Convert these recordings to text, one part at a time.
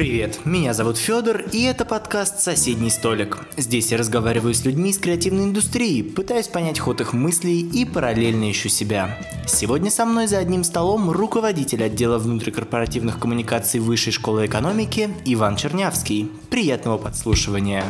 Привет, меня зовут Федор, и это подкаст «Соседний столик». Здесь я разговариваю с людьми из креативной индустрии, пытаюсь понять ход их мыслей и параллельно ищу себя. Сегодня со мной за одним столом руководитель отдела внутрикорпоративных коммуникаций Высшей школы экономики Иван Чернявский. Приятного подслушивания.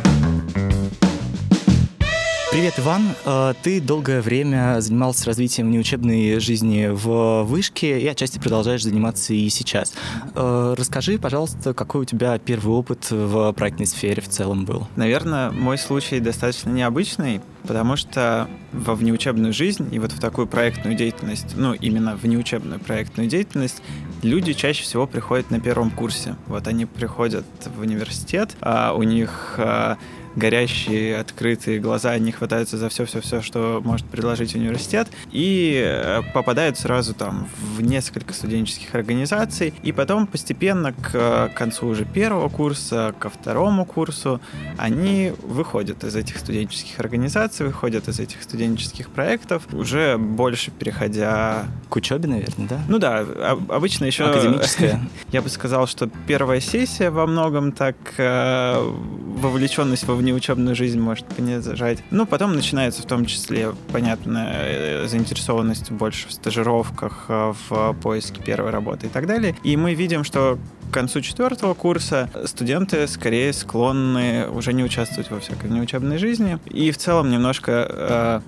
Привет, Иван. Э, ты долгое время занимался развитием неучебной жизни в вышке и отчасти продолжаешь заниматься и сейчас. Э, расскажи, пожалуйста, какой у тебя первый опыт в проектной сфере в целом был? Наверное, мой случай достаточно необычный, потому что во внеучебную жизнь и вот в такую проектную деятельность, ну, именно в неучебную проектную деятельность, люди чаще всего приходят на первом курсе. Вот они приходят в университет, а у них а, горящие, открытые глаза, они хватаются за все-все-все, что может предложить университет, и э, попадают сразу там в несколько студенческих организаций, и потом постепенно к э, концу уже первого курса, ко второму курсу, они выходят из этих студенческих организаций, выходят из этих студенческих проектов, уже больше переходя... К учебе, наверное, да? Ну да, обычно еще... Академическая. Я бы сказал, что первая сессия во многом так э, вовлеченность во внеучебную жизнь может понижать. Ну, потом начинается в том числе, понятно, э, заинтересованность больше в стажировках, э, в поиске первой работы и так далее. И мы видим, что к концу четвертого курса студенты скорее склонны уже не участвовать во всякой внеучебной жизни и в целом немножко э,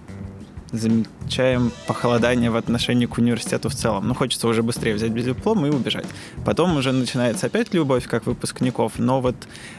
замечаем похолодание в отношении к университету в целом. Ну, хочется уже быстрее взять диплом и убежать. Потом уже начинается опять любовь, как выпускников. Но вот,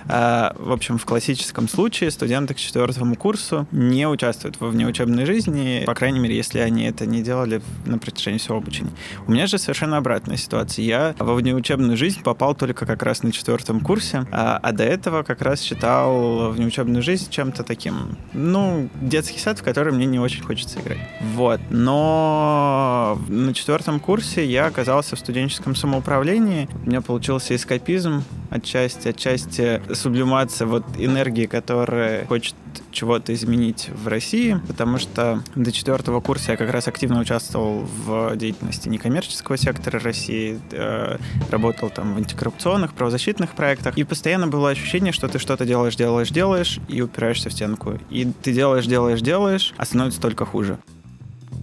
э, в общем, в классическом случае студенты к четвертому курсу не участвуют во внеучебной жизни, по крайней мере, если они это не делали на протяжении всего обучения. У меня же совершенно обратная ситуация. Я во внеучебную жизнь попал только как раз на четвертом курсе, а, а до этого как раз считал внеучебную жизнь чем-то таким, ну, детский сад, в который мне не очень хочется играть. Вот. Но на четвертом курсе я оказался в студенческом самоуправлении. У меня получился эскапизм отчасти, отчасти сублимация вот энергии, которая хочет чего-то изменить в России, потому что до четвертого курса я как раз активно участвовал в деятельности некоммерческого сектора России, э, работал там в антикоррупционных, правозащитных проектах, и постоянно было ощущение, что ты что-то делаешь, делаешь, делаешь, и упираешься в стенку. И ты делаешь, делаешь, делаешь, а становится только хуже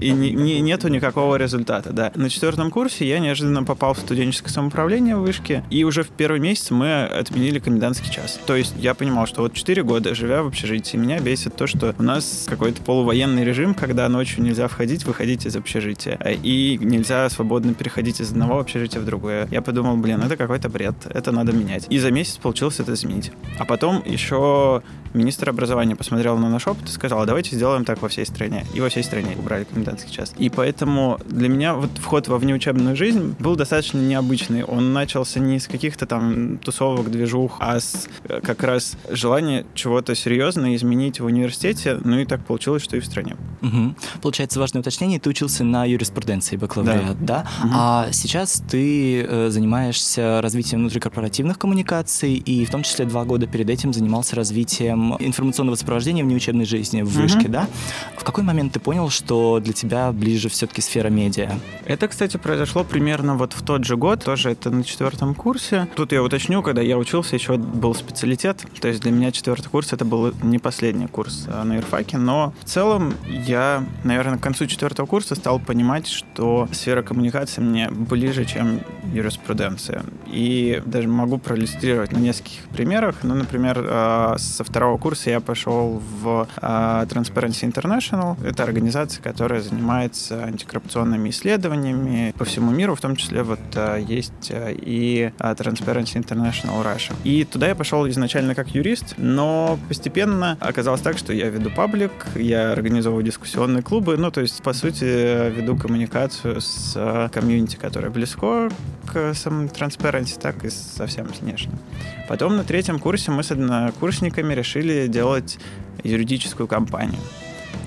и не, не, нету никакого результата, да. На четвертом курсе я неожиданно попал в студенческое самоуправление в вышке, и уже в первый месяц мы отменили комендантский час. То есть я понимал, что вот 4 года, живя в общежитии, меня бесит то, что у нас какой-то полувоенный режим, когда ночью нельзя входить, выходить из общежития, и нельзя свободно переходить из одного общежития в другое. Я подумал, блин, это какой-то бред, это надо менять. И за месяц получилось это изменить. А потом еще министр образования посмотрел на наш опыт и сказал, давайте сделаем так во всей стране. И во всей стране убрали комендантский час. И поэтому для меня вот вход во внеучебную жизнь был достаточно необычный. Он начался не с каких-то там тусовок, движух, а с э, как раз желания чего-то серьезно изменить в университете. Ну и так получилось, что и в стране. Угу. Получается, важное уточнение, ты учился на юриспруденции бакалавриат, да? да? Угу. А сейчас ты э, занимаешься развитием внутрикорпоративных коммуникаций и в том числе два года перед этим занимался развитием информационного сопровождения в неучебной жизни в вышке, mm-hmm. да? В какой момент ты понял, что для тебя ближе все-таки сфера медиа? Это, кстати, произошло примерно вот в тот же год, тоже это на четвертом курсе. Тут я уточню, когда я учился, еще был специалитет, то есть для меня четвертый курс это был не последний курс а, на юрфаке, но в целом я, наверное, к концу четвертого курса стал понимать, что сфера коммуникации мне ближе, чем юриспруденция. И даже могу проиллюстрировать на нескольких примерах. Ну, например, а, со второго курса я пошел в uh, Transparency International. Это организация, которая занимается антикоррупционными исследованиями по всему миру, в том числе вот uh, есть uh, и Transparency International Russia. И туда я пошел изначально как юрист, но постепенно оказалось так, что я веду паблик, я организовываю дискуссионные клубы, ну, то есть, по сути, веду коммуникацию с комьюнити, которая близко к самому Transparency, так и совсем внешне. Потом на третьем курсе мы с однокурсниками решили делать юридическую компанию.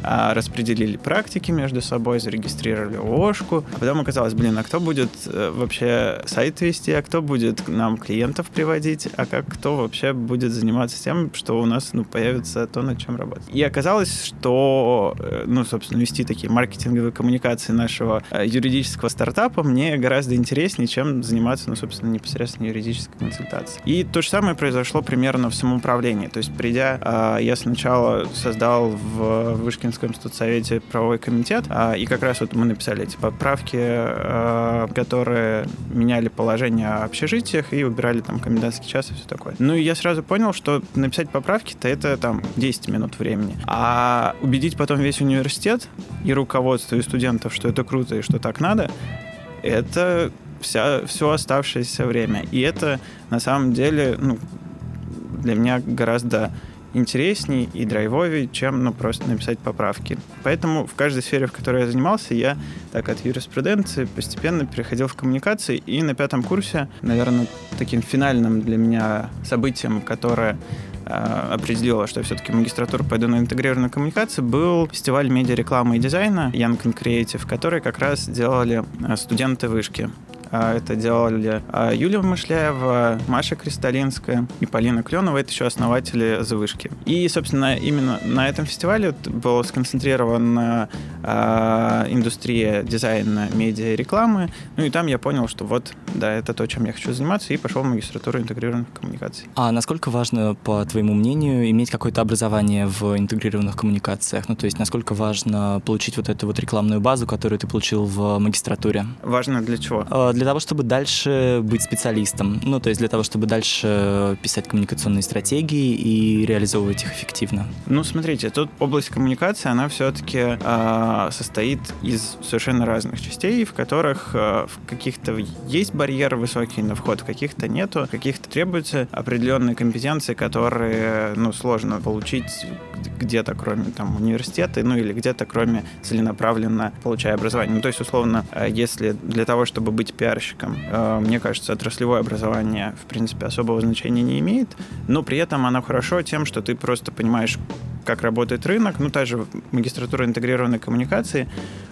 А, распределили практики между собой, зарегистрировали ОШку, а потом оказалось, блин, а кто будет э, вообще сайт вести, а кто будет нам клиентов приводить, а как кто вообще будет заниматься тем, что у нас ну, появится то, над чем работать. И оказалось, что, э, ну, собственно, вести такие маркетинговые коммуникации нашего э, юридического стартапа мне гораздо интереснее, чем заниматься, ну, собственно, непосредственно юридической консультацией. И то же самое произошло примерно в самоуправлении. То есть, придя, я сначала создал в Вышкинском студсовете правовой комитет, и как раз вот мы написали эти поправки, которые меняли положение о общежитиях и убирали там комендантский час и все такое. Ну и я сразу понял, что написать поправки-то это там 10 минут времени. А убедить потом весь университет и руководство, и студентов, что это круто и что так надо, это вся, все оставшееся время. И это на самом деле ну, для меня гораздо интересней и драйвовее, чем ну, просто написать поправки. Поэтому в каждой сфере, в которой я занимался, я так от юриспруденции постепенно переходил в коммуникации. И на пятом курсе, наверное, таким финальным для меня событием, которое э, определило, что все-таки магистратуру пойду на интегрированную коммуникацию, был фестиваль медиа рекламы и дизайна Young and Creative, который как раз делали э, студенты вышки. А, это делали а, Юлия Мышляева, Маша Кристалинская и Полина Кленова. Это еще основатели «Завышки». И, собственно, именно на этом фестивале была сконцентрирована а, индустрия дизайна, медиа и рекламы. Ну и там я понял, что вот, да, это то, чем я хочу заниматься, и пошел в магистратуру интегрированных коммуникаций. А насколько важно, по твоему мнению, иметь какое-то образование в интегрированных коммуникациях? Ну, то есть, насколько важно получить вот эту вот рекламную базу, которую ты получил в магистратуре? Важно для чего? Для для того, чтобы дальше быть специалистом. Ну, то есть для того, чтобы дальше писать коммуникационные стратегии и реализовывать их эффективно. Ну, смотрите, тут область коммуникации, она все-таки э, а, состоит из совершенно разных частей, в которых э, в каких-то есть барьеры высокие на вход, в каких-то нету, в каких-то требуются определенные компетенции, которые, ну, сложно получить где-то, кроме там университета, ну, или где-то, кроме целенаправленно получая образование. Ну, то есть, условно, э, если для того, чтобы быть пиар пиарщиком. Э, мне кажется, отраслевое образование, в принципе, особого значения не имеет, но при этом оно хорошо тем, что ты просто понимаешь, как работает рынок, ну, та же магистратура интегрированной коммуникации,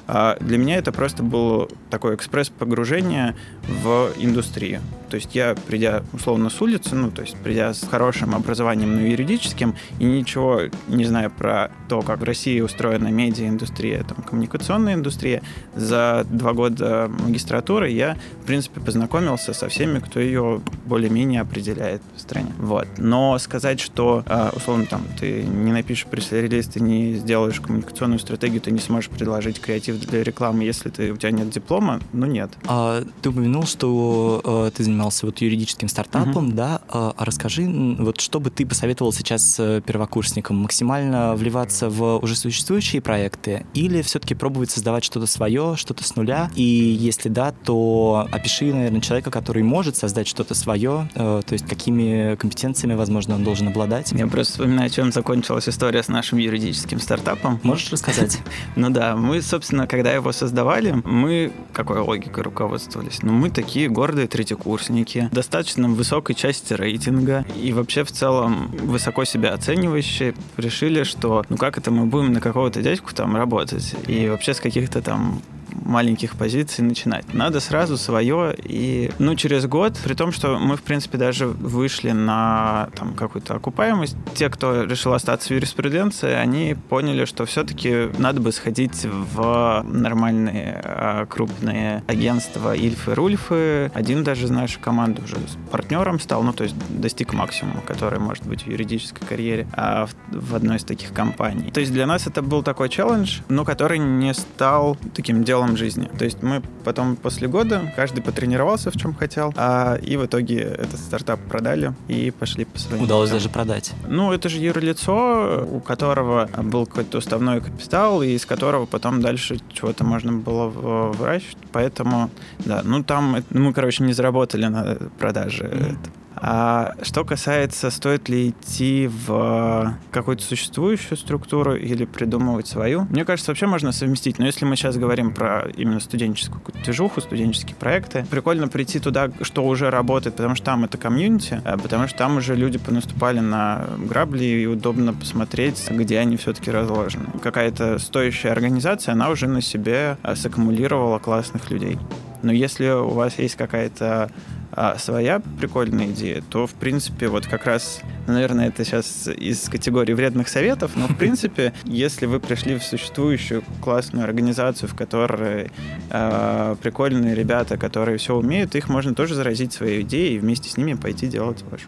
а для меня это просто было такое экспресс-погружение в индустрию. То есть я, придя условно с улицы, ну, то есть придя с хорошим образованием, ну, юридическим, и ничего не зная про то, как в России устроена медиа-индустрия, там, коммуникационная индустрия, за два года магистратуры я, в принципе, познакомился со всеми, кто ее более-менее определяет в стране. Вот. Но сказать, что, а, условно, там, ты не напишешь пресс-релиз, ты не сделаешь коммуникационную стратегию, ты не сможешь предложить креатив для рекламы, если ты, у тебя нет диплома, ну нет. А, ты упомянул, что э, ты занимался вот юридическим стартапом, угу. да? А, а расскажи, вот что бы ты посоветовал сейчас э, первокурсникам? Максимально вливаться в уже существующие проекты или все-таки пробовать создавать что-то свое, что-то с нуля? И если да, то опиши, наверное, человека, который может создать что-то свое, э, то есть какими компетенциями, возможно, он должен обладать. Я просто вспоминаю, чем закончилась история с нашим юридическим стартапом. Можешь рассказать? Ну да, мы, собственно, когда его создавали, мы какой логикой руководствовались? Ну, мы такие гордые третьекурсники, достаточно высокой части рейтинга и вообще в целом высоко себя оценивающие, решили, что ну как это мы будем на какого-то дядьку там работать и вообще с каких-то там маленьких позиций начинать. Надо сразу свое. И, ну, через год, при том, что мы, в принципе, даже вышли на там какую-то окупаемость, те, кто решил остаться в юриспруденции, они поняли, что все-таки надо бы сходить в нормальные а, крупные агентства Ильфы, Рульфы. Один даже из нашей команды уже с партнером стал, ну, то есть достиг максимума, который может быть в юридической карьере а в, в одной из таких компаний. То есть для нас это был такой челлендж, но который не стал таким делом делом жизни. То есть мы потом после года каждый потренировался в чем хотел, а, и в итоге этот стартап продали и пошли по своим Удалось путям. даже продать. Ну, это же юрлицо, у которого был какой-то уставной капитал, и из которого потом дальше чего-то можно было выращивать. Поэтому, да, ну там мы, короче, не заработали на продаже. Mm. А что касается, стоит ли идти в какую-то существующую структуру или придумывать свою, мне кажется, вообще можно совместить. Но если мы сейчас говорим про именно студенческую движуху, студенческие проекты, прикольно прийти туда, что уже работает, потому что там это комьюнити, а потому что там уже люди понаступали на грабли, и удобно посмотреть, где они все-таки разложены. Какая-то стоящая организация, она уже на себе а, саккумулировала классных людей. Но если у вас есть какая-то а, своя прикольная идея, то, в принципе, вот как раз, наверное, это сейчас из категории вредных советов, но, в принципе, если вы пришли в существующую классную организацию, в которой э, прикольные ребята, которые все умеют, их можно тоже заразить своей идеей и вместе с ними пойти делать вашу.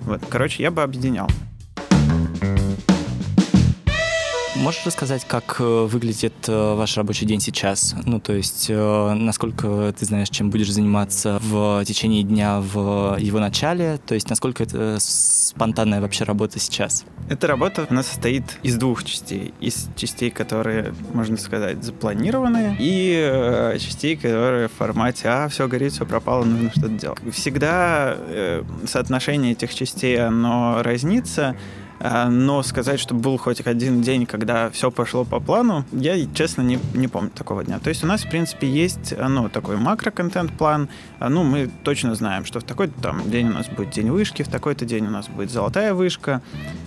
Вот, короче, я бы объединял. Можешь рассказать, как э, выглядит э, ваш рабочий день сейчас? Ну, то есть, э, насколько ты знаешь, чем будешь заниматься в течение дня в его начале? То есть, насколько это спонтанная вообще работа сейчас? Эта работа у нас состоит из двух частей. Из частей, которые, можно сказать, запланированные, и частей, которые в формате «а, все горит, все пропало, нужно что-то делать». Всегда соотношение этих частей, оно разнится, но сказать, что был хоть один день, когда все пошло по плану, я, честно, не, не помню такого дня. То есть у нас, в принципе, есть ну, такой макро-контент-план. А, ну, мы точно знаем, что в такой-то там день у нас будет день вышки, в такой-то день у нас будет золотая вышка,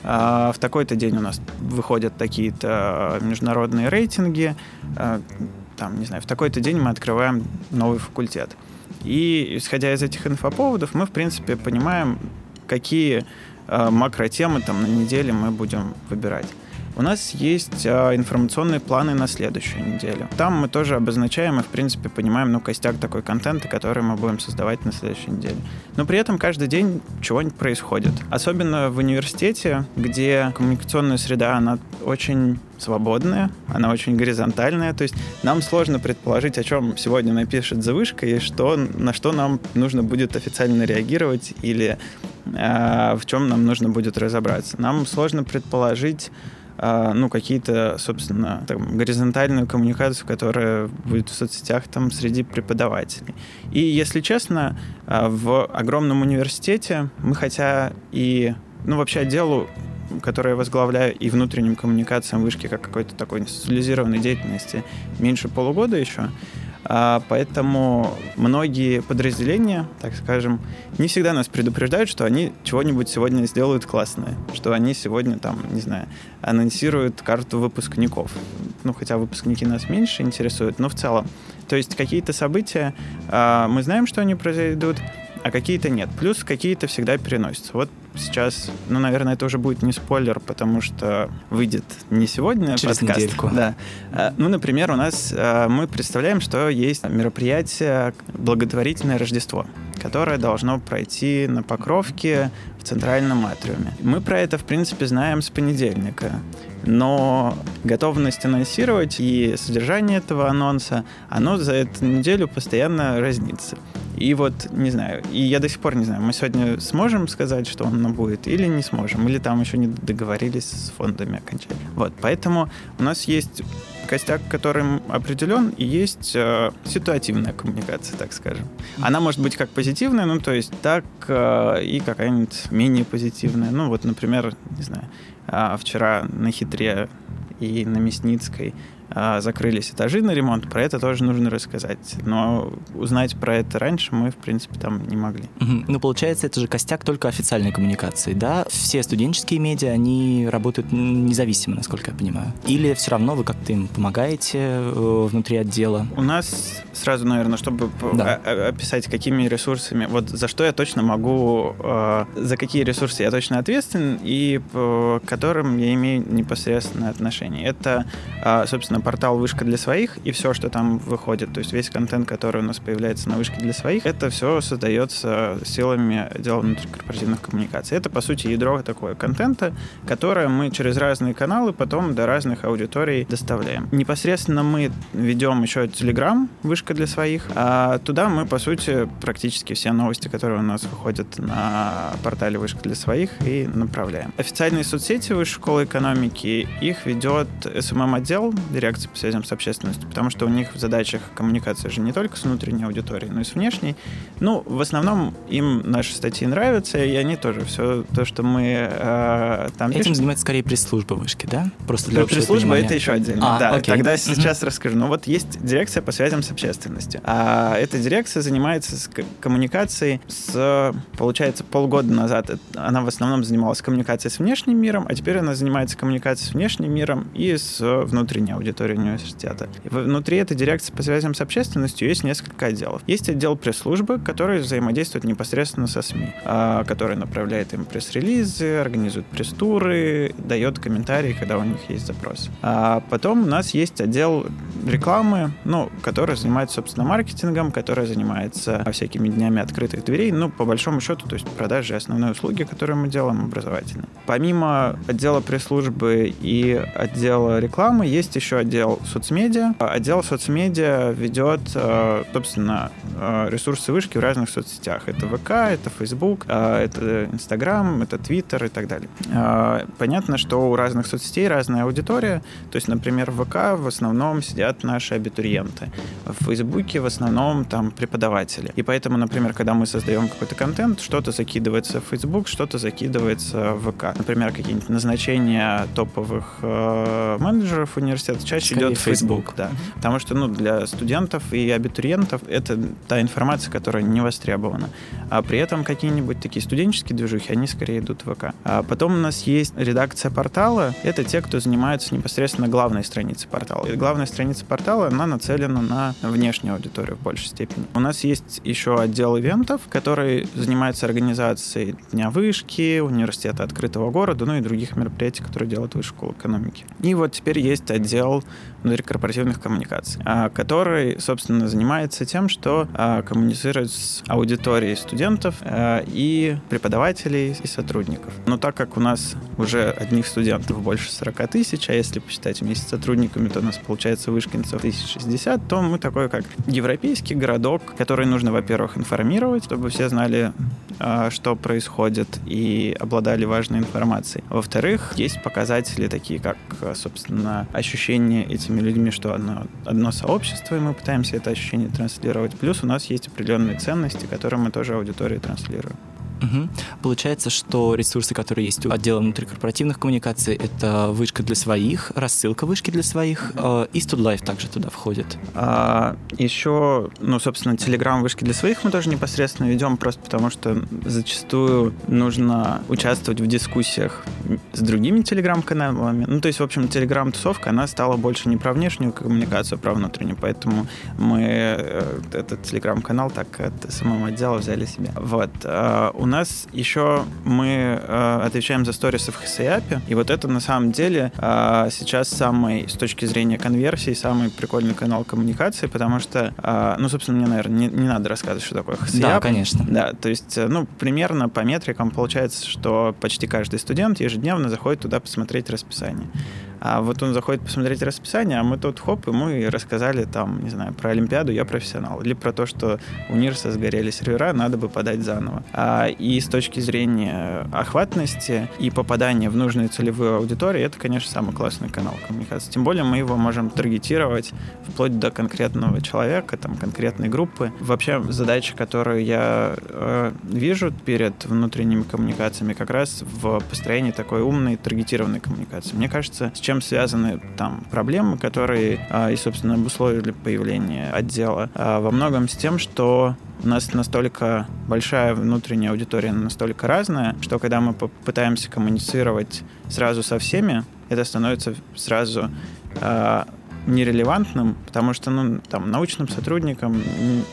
а в такой-то день у нас выходят такие-то международные рейтинги, там, не знаю, в такой-то день мы открываем новый факультет. И исходя из этих инфоповодов, мы, в принципе, понимаем, какие макротемы там на неделе мы будем выбирать. У нас есть а, информационные планы на следующую неделю. Там мы тоже обозначаем и, в принципе, понимаем, ну, костяк такой контента, который мы будем создавать на следующей неделе. Но при этом каждый день чего-нибудь происходит. Особенно в университете, где коммуникационная среда, она очень свободная, она очень горизонтальная, то есть нам сложно предположить, о чем сегодня напишет завышка и что, на что нам нужно будет официально реагировать или э, в чем нам нужно будет разобраться. Нам сложно предположить, ну, какие-то, собственно, там, горизонтальную коммуникацию, которая будет в соцсетях там среди преподавателей. И, если честно, а, в огромном университете мы хотя и, ну, вообще отделу который я возглавляю, и внутренним коммуникациям вышки, как какой-то такой институализированной деятельности, меньше полугода еще. А, поэтому многие подразделения, так скажем, не всегда нас предупреждают, что они чего-нибудь сегодня сделают классное, что они сегодня там, не знаю, анонсируют карту выпускников. Ну, хотя выпускники нас меньше интересуют, но в целом. То есть какие-то события, а, мы знаем, что они произойдут, а какие-то нет. Плюс какие-то всегда переносятся. Вот сейчас, ну, наверное, это уже будет не спойлер, потому что выйдет не сегодня Через подкаст. недельку. Да. А, ну, например, у нас а, мы представляем, что есть мероприятие «Благотворительное Рождество», которое должно пройти на Покровке в центральном атриуме. Мы про это, в принципе, знаем с понедельника но готовность анонсировать и содержание этого анонса, оно за эту неделю постоянно разнится. И вот, не знаю, и я до сих пор не знаю, мы сегодня сможем сказать, что он будет, или не сможем, или там еще не договорились с фондами окончательно. Вот, поэтому у нас есть костяк, которым определен, и есть э, ситуативная коммуникация, так скажем. Она может быть как позитивная, ну, то есть так э, и какая-нибудь менее позитивная. Ну, вот, например, не знаю, э, вчера на хитре и на Мясницкой закрылись этажи на ремонт, про это тоже нужно рассказать. Но узнать про это раньше мы, в принципе, там не могли. Угу. Ну, получается, это же костяк только официальной коммуникации, да? Все студенческие медиа, они работают независимо, насколько я понимаю. Или все равно вы как-то им помогаете э, внутри отдела? У нас сразу, наверное, чтобы да. описать, какими ресурсами, вот за что я точно могу, э, за какие ресурсы я точно ответственен и к которым я имею непосредственное отношение. Это, э, собственно, портал «Вышка для своих» и все, что там выходит, то есть весь контент, который у нас появляется на «Вышке для своих», это все создается силами отдела внутрикорпоративных коммуникаций. Это, по сути, ядро такое контента, которое мы через разные каналы потом до разных аудиторий доставляем. Непосредственно мы ведем еще Telegram «Вышка для своих», а туда мы, по сути, практически все новости, которые у нас выходят на портале «Вышка для своих» и направляем. Официальные соцсети Высшей школы экономики, их ведет SMM-отдел, директор дирекции по связям с общественностью, потому что у них в задачах коммуникация же не только с внутренней аудиторией, но и с внешней. Ну, в основном им наши статьи нравятся, и они тоже все то, что мы э, там Этим пишем. занимается скорее пресс-служба вышки, да? Просто для Пресс-служба это еще отдельно. А, да, окей. тогда сейчас расскажу. Ну вот есть дирекция по связям с общественностью. А эта дирекция занимается с коммуникацией с, получается, полгода назад. Она в основном занималась коммуникацией с внешним миром, а теперь она занимается коммуникацией с внешним миром и с внутренней аудиторией университета. И внутри этой дирекции по связям с общественностью есть несколько отделов. Есть отдел пресс-службы, который взаимодействует непосредственно со СМИ, а, который направляет им пресс-релизы, организует пресс-туры, дает комментарии, когда у них есть запрос. А потом у нас есть отдел рекламы, ну, который занимается, собственно, маркетингом, который занимается всякими днями открытых дверей, ну, по большому счету, то есть продажи основной услуги, которые мы делаем, образовательные. Помимо отдела пресс-службы и отдела рекламы, есть еще отдел соцмедиа. Отдел соцмедиа ведет, э, собственно, э, ресурсы вышки в разных соцсетях. Это ВК, это Facebook, э, это Инстаграм, это Твиттер и так далее. Понятно, что у разных соцсетей разная аудитория. То есть, например, в ВК в основном сидят наши абитуриенты. В Фейсбуке в основном там преподаватели. И поэтому, например, когда мы создаем какой-то контент, что-то закидывается в Facebook, что-то закидывается в ВК. Например, какие-нибудь назначения топовых менеджеров университета чаще Скорее идет Facebook. Facebook да. Mm-hmm. Потому что ну, для студентов и абитуриентов это та информация, которая не востребована. А при этом какие-нибудь такие студенческие движухи, они скорее идут в ВК. А потом у нас есть редакция портала. Это те, кто занимается непосредственно главной страницей портала. И главная страница портала, она нацелена на внешнюю аудиторию в большей степени. У нас есть еще отдел ивентов, который занимается организацией Дня вышки, университета открытого города, ну и других мероприятий, которые делает Высшая школа экономики. И вот теперь есть отдел внутрикорпоративных коммуникаций, а, который, собственно, занимается тем, что а, коммуницирует с аудиторией студентов а, и преподавателей и сотрудников. Но так как у нас уже одних студентов больше 40 тысяч, а если посчитать вместе с сотрудниками, то у нас получается вышкинцев 1060, то мы такой как европейский городок, который нужно, во-первых, информировать, чтобы все знали, что происходит и обладали важной информацией. Во-вторых, есть показатели такие, как, собственно, ощущение этим этими людьми, что одно, одно сообщество, и мы пытаемся это ощущение транслировать. Плюс у нас есть определенные ценности, которые мы тоже аудитории транслируем. Угу. Получается, что ресурсы, которые есть у отдела внутрикорпоративных коммуникаций, это вышка для своих, рассылка вышки для своих, э, и StudLife также туда входит. А, еще, ну, собственно, Telegram вышки для своих мы тоже непосредственно ведем, просто потому что зачастую нужно участвовать в дискуссиях с другими Telegram-каналами. Ну, то есть, в общем, Telegram-тусовка, она стала больше не про внешнюю коммуникацию, а про внутреннюю, поэтому мы э, этот Telegram-канал так от самого отдела взяли себе. Вот. А у нас еще мы э, отвечаем за сторисы в HSAP, и вот это на самом деле э, сейчас самый, с точки зрения конверсии, самый прикольный канал коммуникации, потому что, э, ну, собственно, мне, наверное, не, не надо рассказывать, что такое HSAP. Да, конечно. Да, то есть, э, ну, примерно по метрикам получается, что почти каждый студент ежедневно заходит туда посмотреть расписание. А вот он заходит посмотреть расписание, а мы тут хоп, и рассказали там, не знаю, про Олимпиаду «Я профессионал», или про то, что у Нирса сгорели сервера, надо бы подать заново. А, и с точки зрения охватности и попадания в нужную целевую аудиторию, это, конечно, самый классный канал коммуникации. Тем более мы его можем таргетировать вплоть до конкретного человека, там, конкретной группы. Вообще задача, которую я э, вижу перед внутренними коммуникациями, как раз в построении такой умной таргетированной коммуникации. Мне кажется, с чем чем связаны там проблемы, которые а, и, собственно, обусловили появление отдела. А, во многом с тем, что у нас настолько большая внутренняя аудитория, настолько разная, что когда мы пытаемся коммуницировать сразу со всеми, это становится сразу э, нерелевантным, потому что ну, там, научным сотрудникам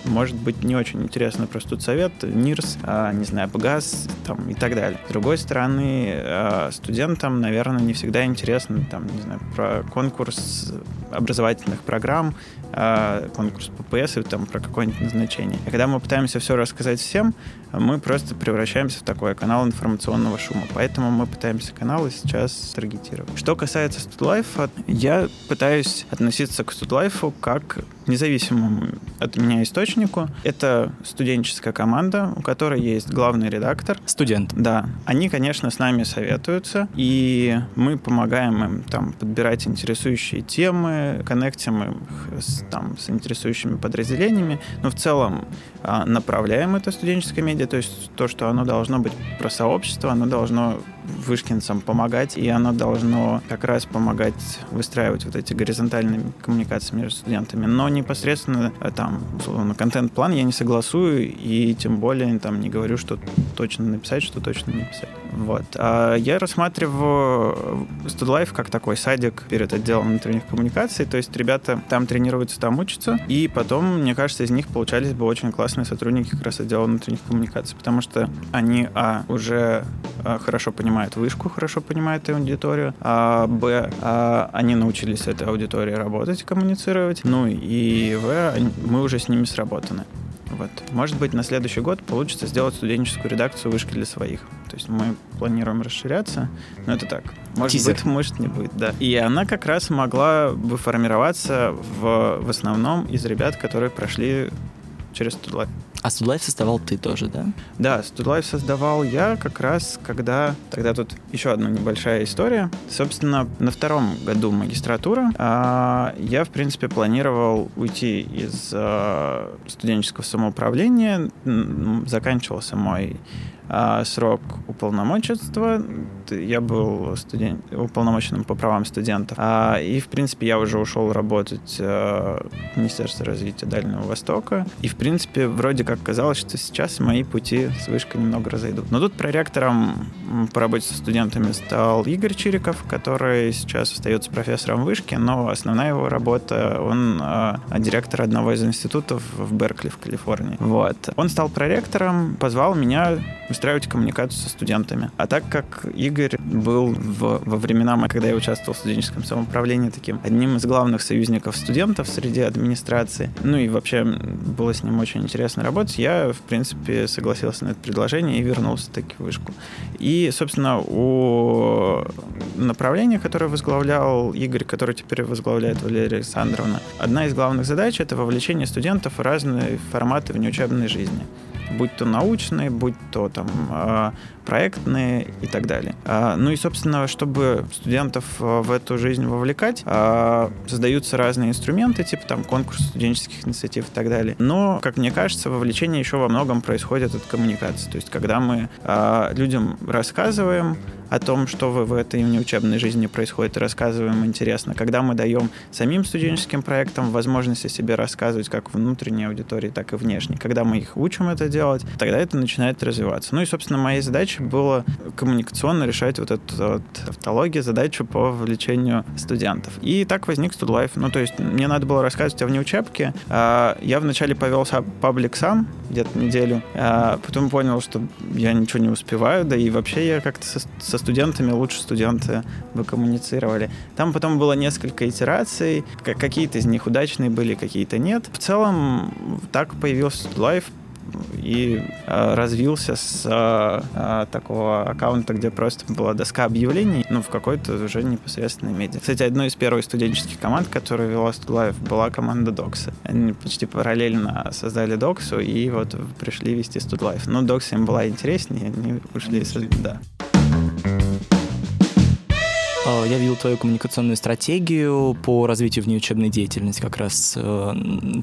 может быть не очень интересно просто тут совет, НИРС, а, не знаю, ПГАЗ там, и так далее. С другой стороны, а, студентам, наверное, не всегда интересно там, не знаю, про конкурс образовательных программ, а, конкурс ППС и там про какое-нибудь назначение. И когда мы пытаемся все рассказать всем, мы просто превращаемся в такой канал информационного шума. Поэтому мы пытаемся каналы сейчас таргетировать. Что касается StudLife, я пытаюсь относиться к StudLife как независимому от меня источнику. Это студенческая команда, у которой есть главный редактор. Студент. Да. Они, конечно, с нами советуются, и мы помогаем им там подбирать интересующие темы, коннектим их с, там, с интересующими подразделениями. Но в целом а, направляем это студенческое медиа, то есть то, что оно должно быть про сообщество, оно должно вышкинцам помогать, и оно должно как раз помогать выстраивать вот эти горизонтальные коммуникации между студентами. Но непосредственно э, там, условно, контент-план я не согласую, и тем более там не говорю, что точно написать, что точно не писать. Вот. А я рассматриваю StudLife как такой садик перед отделом внутренних коммуникаций, то есть ребята там тренируются, там учатся, и потом, мне кажется, из них получались бы очень классные сотрудники как раз отдела внутренних коммуникаций, потому что они, а, уже а, хорошо понимают вышку, хорошо понимают аудиторию, а, б, а, они научились с этой аудиторией работать, коммуницировать, ну и в, мы уже с ними сработаны. Вот. Может быть, на следующий год получится сделать студенческую редакцию вышки для своих. То есть мы планируем расширяться, но это так. Может Тизер. быть, может не будет, да. И она как раз могла бы формироваться в, в основном из ребят, которые прошли через Studlife. А Studlife создавал ты тоже, да? Да, Studlife создавал я как раз, когда... Тогда тут еще одна небольшая история. Собственно, на втором году магистратуры а, я, в принципе, планировал уйти из а, студенческого самоуправления. Заканчивался мой а, срок уполномоченства. Я был студент, уполномоченным по правам студентов. А, и, в принципе, я уже ушел работать а, в Министерство развития Дальнего Востока. И, в принципе, вроде как казалось, что сейчас мои пути с вышкой немного разойдут. Но тут проректором по работе со студентами стал Игорь Чириков, который сейчас остается профессором вышки, но основная его работа, он а, директор одного из институтов в Беркли, в Калифорнии. Вот. Он стал проректором, позвал меня выстраивать коммуникацию со студентами. А так как Игорь был в, во времена, когда я участвовал в студенческом самоуправлении, таким одним из главных союзников студентов среди администрации, ну и вообще было с ним очень интересно работать, я, в принципе, согласился на это предложение и вернулся таки в вышку. И, собственно, у направления, которое возглавлял Игорь, который теперь возглавляет Валерия Александровна, одна из главных задач — это вовлечение студентов в разные форматы внеучебной жизни будь то научные, будь то там а, проектные и так далее. А, ну и, собственно, чтобы студентов а, в эту жизнь вовлекать, создаются разные инструменты, типа там конкурс студенческих инициатив и так далее. Но, как мне кажется, вовлечение еще во многом происходит от коммуникации. То есть, когда мы людям рассказываем, о том, что в, в этой неучебной жизни происходит, рассказываем интересно. Когда мы даем самим студенческим проектам возможность о себе рассказывать как внутренней аудитории, так и внешней. Когда мы их учим это делать, тогда это начинает развиваться. Ну и, собственно, моей задачей было коммуникационно решать вот эту вот автологию, задачу по вовлечению студентов. И так возник StudLife. Ну, то есть мне надо было рассказывать о внеучебке. А, я вначале повел паблик сам, где-то неделю, а потом понял, что я ничего не успеваю, да и вообще я как-то со, со студентами лучше студенты бы коммуницировали. Там потом было несколько итераций, какие-то из них удачные были, какие-то нет. В целом так появился Live, и э, развился с э, такого аккаунта, где просто была доска объявлений, ну, в какой-то уже непосредственной медиа. Кстати, одной из первых студенческих команд, которая вела Live, была команда Докса. Они почти параллельно создали Доксу и вот пришли вести StudLife. Но Докса им была интереснее, они ушли из... Да. Э, я видел твою коммуникационную стратегию по развитию внеучебной деятельности, как раз э,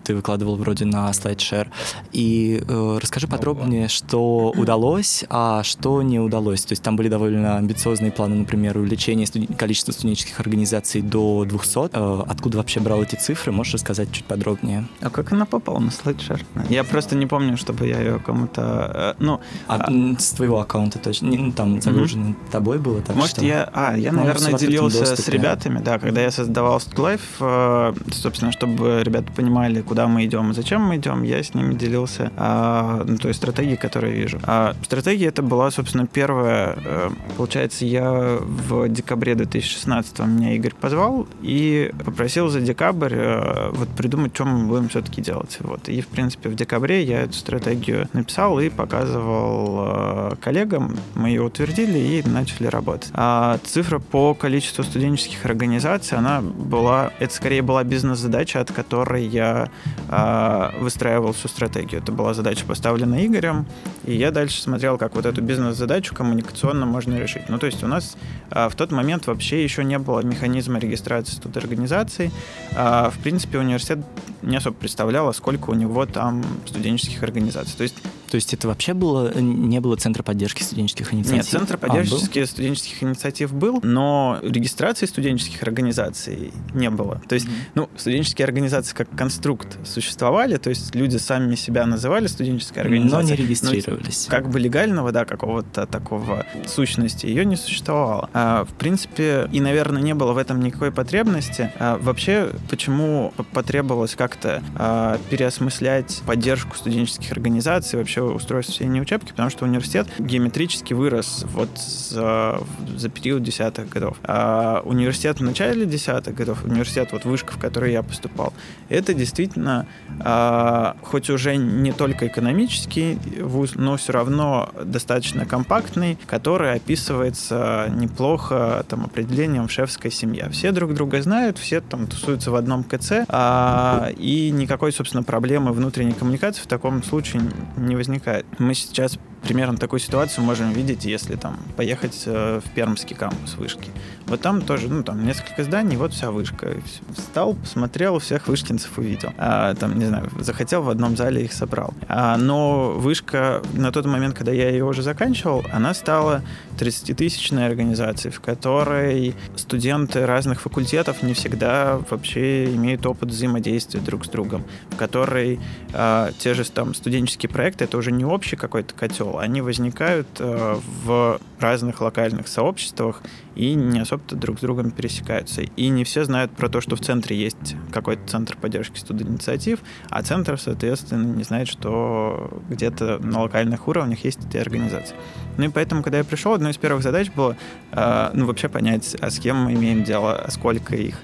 ты выкладывал вроде на SlideShare. И э, расскажи подробнее, что удалось, а что не удалось. То есть там были довольно амбициозные планы, например, увеличение студ... количества студенческих организаций до 200. Откуда вообще брал эти цифры? Можешь рассказать чуть подробнее? А как она попала на SlideShare? Я просто не помню, чтобы я ее кому-то... Ну, а, а... С твоего аккаунта точно? Ну, там загружено mm-hmm. тобой было? Так Может, что... я... А, я, наверное, делился с ребятами, да, когда я создавал Life, э, собственно, чтобы ребята понимали, куда мы идем и зачем мы идем, я с ними делился а, ну, той стратегией, которую я вижу. А стратегия это была, собственно, первая. Э, получается, я в декабре 2016 меня Игорь позвал и попросил за декабрь э, вот придумать, что мы будем все-таки делать. Вот. И, в принципе, в декабре я эту стратегию написал и показывал коллегам. Мы ее утвердили и начали работать. А цифра по количество студенческих организаций, она была, это скорее была бизнес-задача, от которой я э, выстраивал всю стратегию. Это была задача, поставлена Игорем, и я дальше смотрел, как вот эту бизнес-задачу коммуникационно можно решить. Ну, то есть у нас э, в тот момент вообще еще не было механизма регистрации студорганизаций. Э, в принципе, университет не особо представлял, сколько у него там студенческих организаций. То есть то есть это вообще было, не было центра поддержки студенческих инициатив? Нет, центр поддержки а, студенческих инициатив был, но регистрации студенческих организаций не было. То есть, mm-hmm. ну, студенческие организации как конструкт существовали, то есть люди сами себя называли студенческой организацией. Но не регистрировались. Но, как бы легального, да, какого-то такого сущности ее не существовало. А, в принципе, и, наверное, не было в этом никакой потребности. А, вообще, почему потребовалось как-то а, переосмыслять поддержку студенческих организаций, вообще устройство всей учебки, потому что университет геометрически вырос вот за, за период десятых годов. А университет в начале десятых годов, университет, вот вышка, в которой я поступал, это действительно, а, хоть уже не только экономический вуз, но все равно достаточно компактный, который описывается неплохо там определением шефская семья. Все друг друга знают, все там тусуются в одном КЦ, а, и никакой, собственно, проблемы внутренней коммуникации в таком случае не возникает возникает. Мы сейчас примерно такую ситуацию можем видеть, если там поехать э, в Пермский кампус вышки. Вот там тоже, ну, там несколько зданий, вот вся вышка. Встал, посмотрел, всех вышкинцев увидел. А, там, не знаю, захотел в одном зале их собрал. А, но вышка на тот момент, когда я ее уже заканчивал, она стала 30-тысячной организацией, в которой студенты разных факультетов не всегда вообще имеют опыт взаимодействия друг с другом, в которой а, те же там студенческие проекты, это уже не общий какой-то котел, они возникают э, в разных локальных сообществах и не особо-то друг с другом пересекаются. И не все знают про то, что в центре есть какой-то центр поддержки студент-инициатив, а центр, соответственно, не знает, что где-то на локальных уровнях есть эти организации. Ну и поэтому, когда я пришел, одной из первых задач было, э, ну, вообще понять, а с кем мы имеем дело, а сколько их,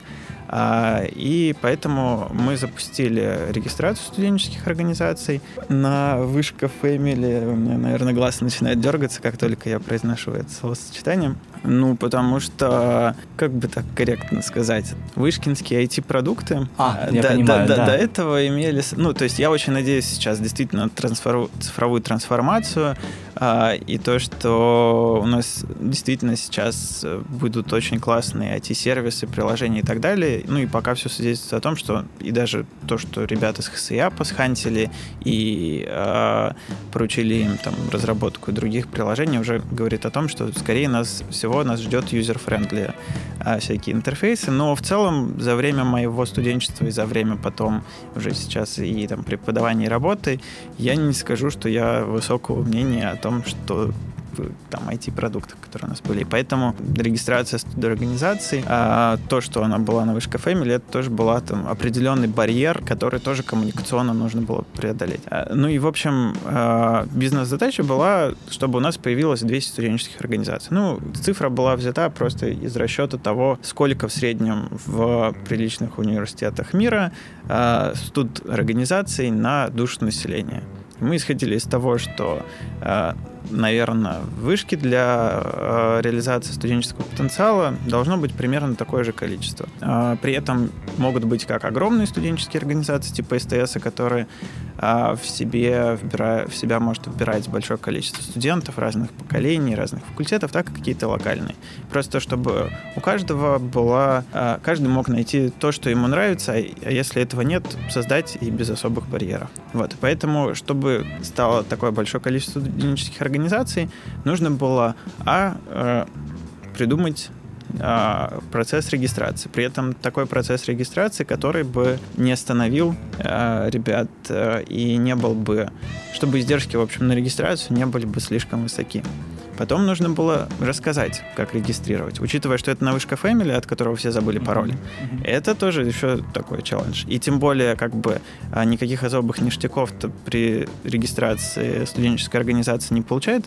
и поэтому мы запустили регистрацию студенческих организаций. На вышка Family у меня, наверное, глаз начинает дергаться, как только я произношу это словосочетание. Ну, потому что, как бы так корректно сказать, вышкинские IT-продукты а, я до, понимаю, до, да. до этого имели... Ну, то есть я очень надеюсь сейчас действительно трансфор, цифровую трансформацию а, и то, что у нас действительно сейчас будут очень классные IT-сервисы, приложения и так далее. Ну и пока все свидетельствует о том, что и даже то, что ребята с ХСЯ посхантили и а, поручили им там разработку других приложений, уже говорит о том, что скорее нас всего всего нас ждет user-friendly а, всякие интерфейсы. Но в целом за время моего студенчества и за время потом уже сейчас и там преподавания и работы я не скажу, что я высокого мнения о том, что там IT-продуктах, которые у нас были. Поэтому регистрация организаций, а то, что она была на Вышка Family, это тоже была там определенный барьер, который тоже коммуникационно нужно было преодолеть. А, ну и, в общем, а, бизнес-задача была, чтобы у нас появилось 200 студенческих организаций. Ну, цифра была взята просто из расчета того, сколько в среднем в приличных университетах мира а, студ организаций на душу населения. Мы исходили из того, что наверное, вышки для э, реализации студенческого потенциала должно быть примерно такое же количество. Э, при этом могут быть как огромные студенческие организации типа СТС, которые э, в себе вбира... в себя может вбирать большое количество студентов разных поколений, разных факультетов, так и какие-то локальные. Просто чтобы у каждого была... Каждый мог найти то, что ему нравится, а если этого нет, создать и без особых барьеров. Вот. Поэтому, чтобы стало такое большое количество студенческих организаций, организаций нужно было а, э, придумать а, процесс регистрации. При этом такой процесс регистрации, который бы не остановил а, ребят а, и не был бы, чтобы издержки, в общем, на регистрацию не были бы слишком высоки. Потом нужно было рассказать, как регистрировать. Учитывая, что это на вышка Family, от которого все забыли пароль, mm-hmm. это тоже еще такой челлендж. И тем более, как бы, а, никаких особых ништяков при регистрации студенческой организации не получает,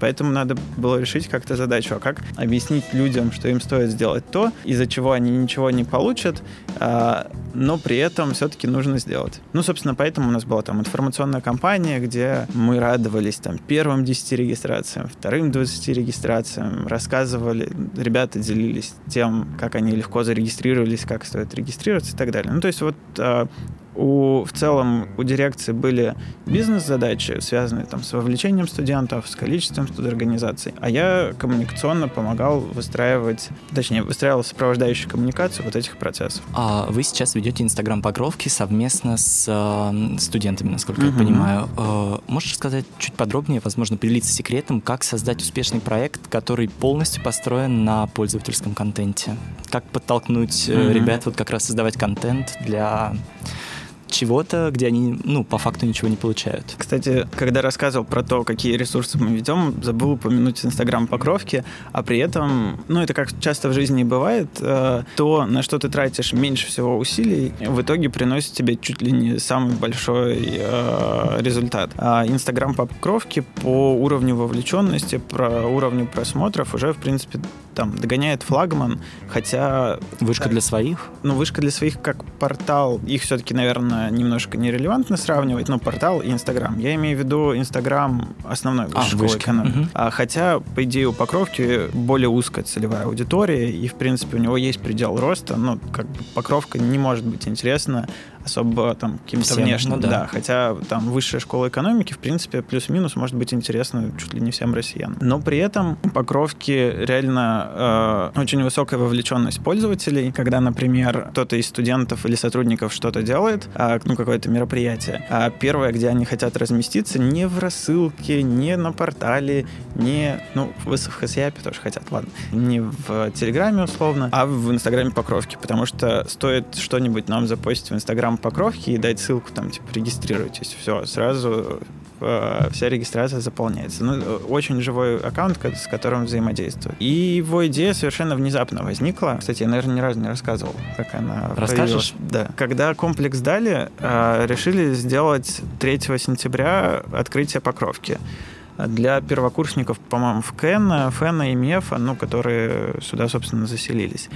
Поэтому надо было решить как-то задачу, а как объяснить людям, что им стоит сделать то, из-за чего они ничего не получат, а, но при этом все-таки нужно сделать. Ну, собственно, поэтому у нас была там информационная кампания, где мы радовались там первым 10 регистрациям, вторым 20 регистрациям, рассказывали, ребята делились тем, как они легко зарегистрировались, как стоит регистрироваться и так далее. Ну, то есть вот а, у, в целом у дирекции были бизнес-задачи, связанные там, с вовлечением студентов, с количеством студорганизаций, а я коммуникационно помогал выстраивать, точнее, выстраивал сопровождающую коммуникацию вот этих процессов. А вы сейчас ведете Инстаграм покровки совместно с э, студентами, насколько mm-hmm. я понимаю. Э, можешь рассказать чуть подробнее, возможно, поделиться секретом, как создать успешный проект, который полностью построен на пользовательском контенте? Как подтолкнуть mm-hmm. ребят вот как раз создавать контент для чего-то, где они, ну, по факту ничего не получают. Кстати, когда рассказывал про то, какие ресурсы мы ведем, забыл упомянуть Инстаграм покровки, а при этом, ну, это как часто в жизни бывает, э, то, на что ты тратишь меньше всего усилий, в итоге приносит тебе чуть ли не самый большой э, результат. А Инстаграм покровки по уровню вовлеченности, про уровню просмотров уже, в принципе, там догоняет флагман, хотя... Вышка для своих? Ну, вышка для своих как портал, их все-таки, наверное, немножко нерелевантно сравнивать, но портал и Инстаграм. Я имею в виду Инстаграм основной вышкой а, экономики. Угу. А, хотя, по идее, у Покровки более узкая целевая аудитория, и, в принципе, у него есть предел роста, но как бы Покровка не может быть интересна особо там каким-то внешним. Ну, да. да. Хотя там высшая школа экономики, в принципе, плюс-минус может быть интересно чуть ли не всем россиянам. Но при этом Покровки реально э, очень высокая вовлеченность пользователей, когда, например, кто-то из студентов или сотрудников что-то делает, э, ну, какое-то мероприятие. А первое, где они хотят разместиться, не в рассылке, не на портале, не, ну, в СФХСЯПе тоже хотят, ладно, не в Телеграме условно, а в Инстаграме Покровки, потому что стоит что-нибудь нам запостить в Инстаграм покровки и дать ссылку, там, типа, регистрируйтесь. Все, сразу э, вся регистрация заполняется. Ну, очень живой аккаунт, с которым взаимодействую. И его идея совершенно внезапно возникла. Кстати, я, наверное, ни разу не рассказывал, как она Расскажешь? Появилась. Да. Когда комплекс дали, э, решили сделать 3 сентября открытие покровки для первокурсников, по-моему, в КЭН, ФЭН и МЕФ, ну, которые сюда, собственно, заселились.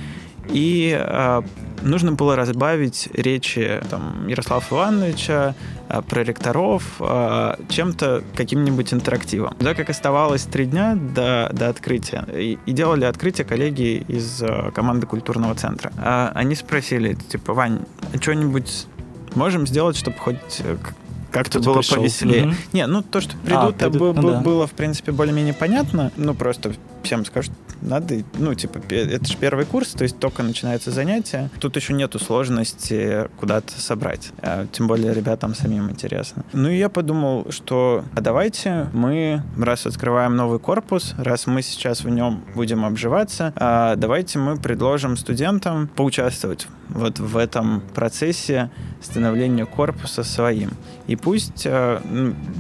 И э, нужно было разбавить речи там, Ярослава Ивановича, э, проректоров э, чем-то, каким-нибудь интерактивом. Да, как оставалось три дня до, до открытия, и, и делали открытие коллеги из э, команды культурного центра. Э, они спросили, типа, Вань, а что-нибудь можем сделать, чтобы хоть как-то было пришел. повеселее. Mm-hmm. Не, ну то, что придут, а, придут ну, да. было, в принципе, более-менее понятно. Ну, просто всем скажут, надо, ну, типа, это же первый курс, то есть только начинается занятие. Тут еще нету сложности куда-то собрать. А, тем более ребятам самим интересно. Ну, и я подумал, что а давайте мы, раз открываем новый корпус, раз мы сейчас в нем будем обживаться, а давайте мы предложим студентам поучаствовать вот в этом процессе становления корпуса своим. И пусть, э,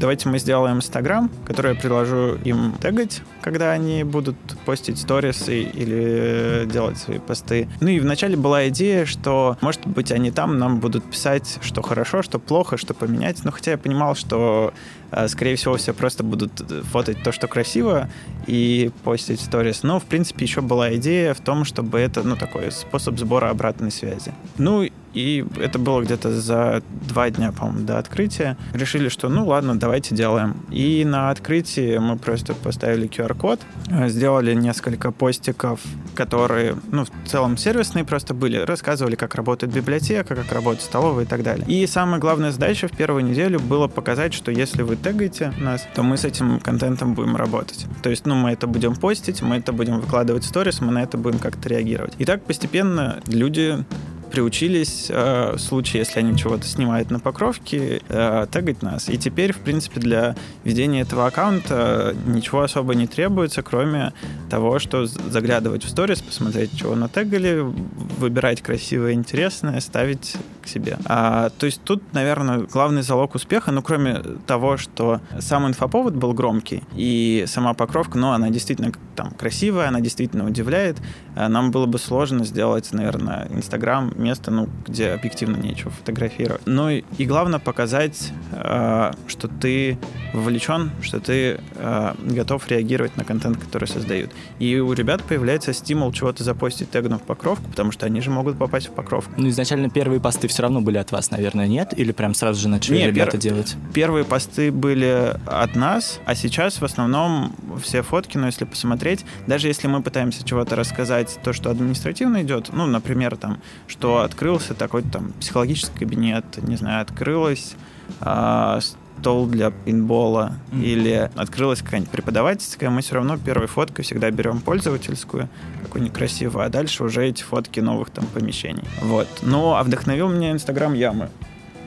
давайте мы сделаем Инстаграм, который я предложу им тегать, когда они будут постить сторисы или делать свои посты. Ну и вначале была идея, что, может быть, они там нам будут писать, что хорошо, что плохо, что поменять. Но хотя я понимал, что Э, скорее всего, все просто будут э, фотать то, что красиво, и постить сторис. Но, в принципе, еще была идея в том, чтобы это, ну, такой способ сбора обратной связи. Ну, и это было где-то за два дня, по-моему, до открытия. Решили, что ну ладно, давайте делаем. И на открытии мы просто поставили QR-код, э, сделали несколько постиков, которые, ну, в целом сервисные просто были, рассказывали, как работает библиотека, как работает столовая и так далее. И самая главная задача в первую неделю было показать, что если вы тегаете нас, то мы с этим контентом будем работать. То есть, ну, мы это будем постить, мы это будем выкладывать в сторис, мы на это будем как-то реагировать. И так постепенно люди приучились э, в случае, если они чего-то снимают на покровке, э, тегать нас. И теперь, в принципе, для ведения этого аккаунта ничего особо не требуется, кроме того, что заглядывать в сторис, посмотреть, чего натегали, выбирать красивое, интересное, ставить к себе. А, то есть тут, наверное, главный залог успеха, ну, кроме того, что сам инфоповод был громкий, и сама покровка, ну, она действительно там красивая, она действительно удивляет, нам было бы сложно сделать, наверное, Инстаграм место, ну, где объективно нечего фотографировать. Ну и, и главное показать, э, что ты вовлечен, что ты э, готов реагировать на контент, который создают. И у ребят появляется стимул чего-то запостить, тегнув покровку, потому что они же могут попасть в покровку. Ну, изначально первые посты все равно были от вас, наверное, нет? Или прям сразу же начали Не, ребята пер... делать? Первые посты были от нас, а сейчас в основном все фотки, но если посмотреть, даже если мы пытаемся чего-то рассказать, то, что административно идет, ну, например, там, что открылся такой там психологический кабинет, не знаю, открылась а, стол для пинбола mm-hmm. или открылась какая-нибудь преподавательская, мы все равно первой фоткой всегда берем пользовательскую, какую-нибудь красивую, а дальше уже эти фотки новых там помещений. Вот. Ну, а вдохновил меня Инстаграм Ямы.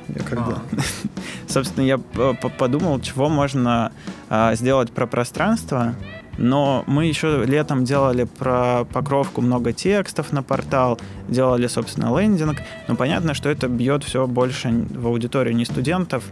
Я когда... А. Собственно, я подумал, чего можно а, сделать про пространство, но мы еще летом делали про покровку много текстов на портал, делали, собственно, лендинг. Но понятно, что это бьет все больше в аудиторию не студентов,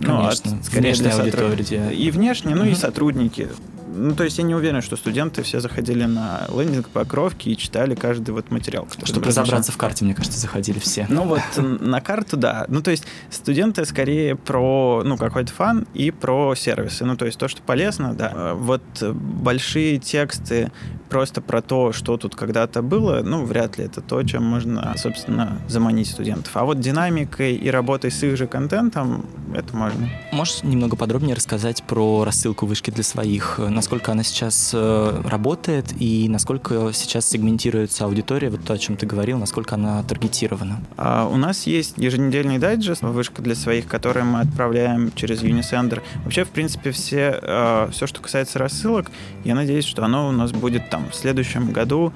ну, а скорее для аудитории. И внешне, ну угу. и сотрудники. Ну, то есть я не уверен, что студенты все заходили на лендинг покровки и читали каждый вот материал. Чтобы разобраться в карте, мне кажется, заходили все. Ну вот на карту, да. Ну то есть студенты скорее про, ну, какой-то фан и про сервисы. Ну то есть то, что полезно, да. Вот большие тексты просто про то, что тут когда-то было, ну, вряд ли это то, чем можно, собственно, заманить студентов. А вот динамикой и работой с их же контентом это можно. Можешь немного подробнее рассказать про рассылку вышки для своих? насколько она сейчас э, работает и насколько сейчас сегментируется аудитория, вот то, о чем ты говорил, насколько она таргетирована? А, у нас есть еженедельный дайджест, вышка для своих, который мы отправляем через Unisender. Вообще, в принципе, все, э, все, что касается рассылок, я надеюсь, что оно у нас будет там в следующем году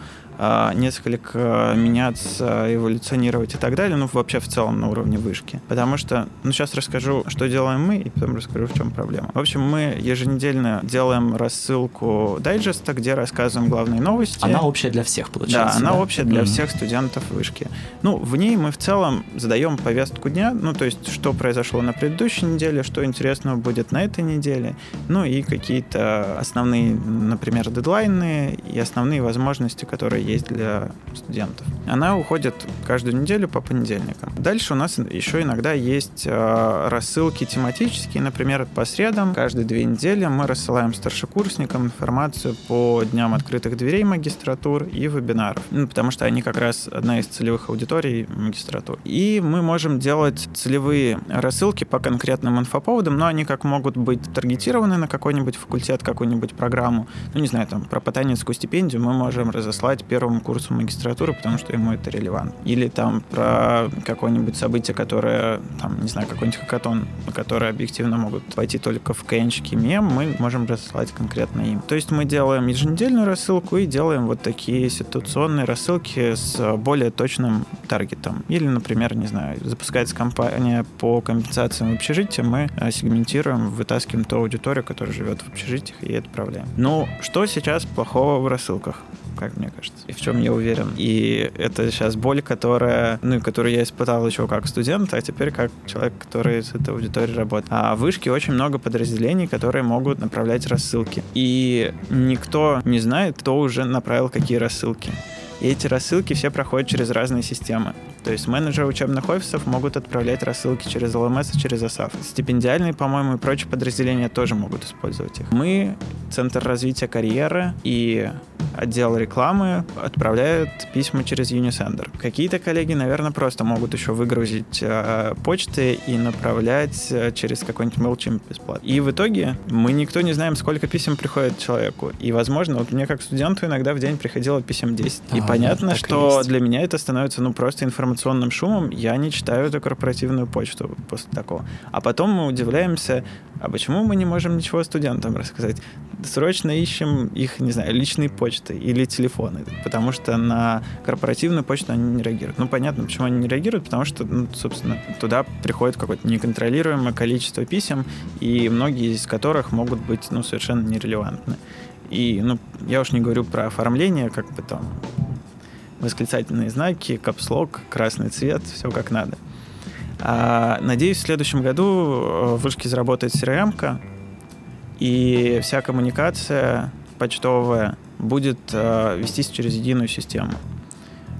несколько меняться, эволюционировать и так далее, ну, вообще в целом на уровне вышки. Потому что, ну, сейчас расскажу, что делаем мы, и потом расскажу, в чем проблема. В общем, мы еженедельно делаем рассылку дайджеста, где рассказываем главные новости. Она общая для всех, получается. Да, она да? общая для mm-hmm. всех студентов вышки. Ну, в ней мы в целом задаем повестку дня, ну, то есть, что произошло на предыдущей неделе, что интересного будет на этой неделе, ну, и какие-то основные, например, дедлайны и основные возможности, которые есть для студентов. Она уходит каждую неделю по понедельникам. Дальше у нас еще иногда есть э, рассылки тематические, например, по средам. Каждые две недели мы рассылаем старшекурсникам информацию по дням открытых дверей магистратур и вебинаров, ну, потому что они как раз одна из целевых аудиторий магистратур. И мы можем делать целевые рассылки по конкретным инфоповодам, но они как могут быть таргетированы на какой-нибудь факультет, какую-нибудь программу. Ну, не знаю, там, про ботанинскую стипендию мы можем разослать первому курсу магистратуры, потому что ему это релевантно. Или там про какое-нибудь событие, которое, там, не знаю, какой-нибудь хакатон, которые объективно могут пойти только в кенчики мем, мы можем рассылать конкретно им. То есть мы делаем еженедельную рассылку и делаем вот такие ситуационные рассылки с более точным таргетом. Или, например, не знаю, запускается компания по компенсациям в общежитии, мы э, сегментируем, вытаскиваем ту аудиторию, которая живет в общежитиях, и отправляем. Ну, что сейчас плохого в рассылках? Как мне кажется, и в чем я уверен. И это сейчас боль, которая, ну, которую я испытал еще как студент, а теперь как человек, который с этой аудиторией работает. А в вышке очень много подразделений, которые могут направлять рассылки. И никто не знает, кто уже направил какие рассылки. И эти рассылки все проходят через разные системы. То есть менеджеры учебных офисов могут отправлять рассылки через LMS и через ASAF. Стипендиальные, по-моему, и прочие подразделения тоже могут использовать их. Мы, Центр развития карьеры и отдел рекламы отправляют письма через Unisender. Какие-то коллеги, наверное, просто могут еще выгрузить э, почты и направлять э, через какой-нибудь MailChimp бесплатно. И в итоге мы никто не знаем, сколько писем приходит человеку. И, возможно, вот мне как студенту иногда в день приходило писем 10. А, и понятно, что для меня это становится ну просто информационным шумом. Я не читаю эту корпоративную почту после такого. А потом мы удивляемся, а почему мы не можем ничего студентам рассказать? Срочно ищем их, не знаю, личные почты или телефоны, потому что на корпоративную почту они не реагируют. Ну, понятно, почему они не реагируют, потому что, ну, собственно, туда приходит какое-то неконтролируемое количество писем, и многие из которых могут быть, ну, совершенно нерелевантны. И, ну, я уж не говорю про оформление, как бы там восклицательные знаки, капслог, красный цвет, все как надо. А, надеюсь, в следующем году в Вышке заработает CRM, и вся коммуникация почтовая будет а, вестись через единую систему.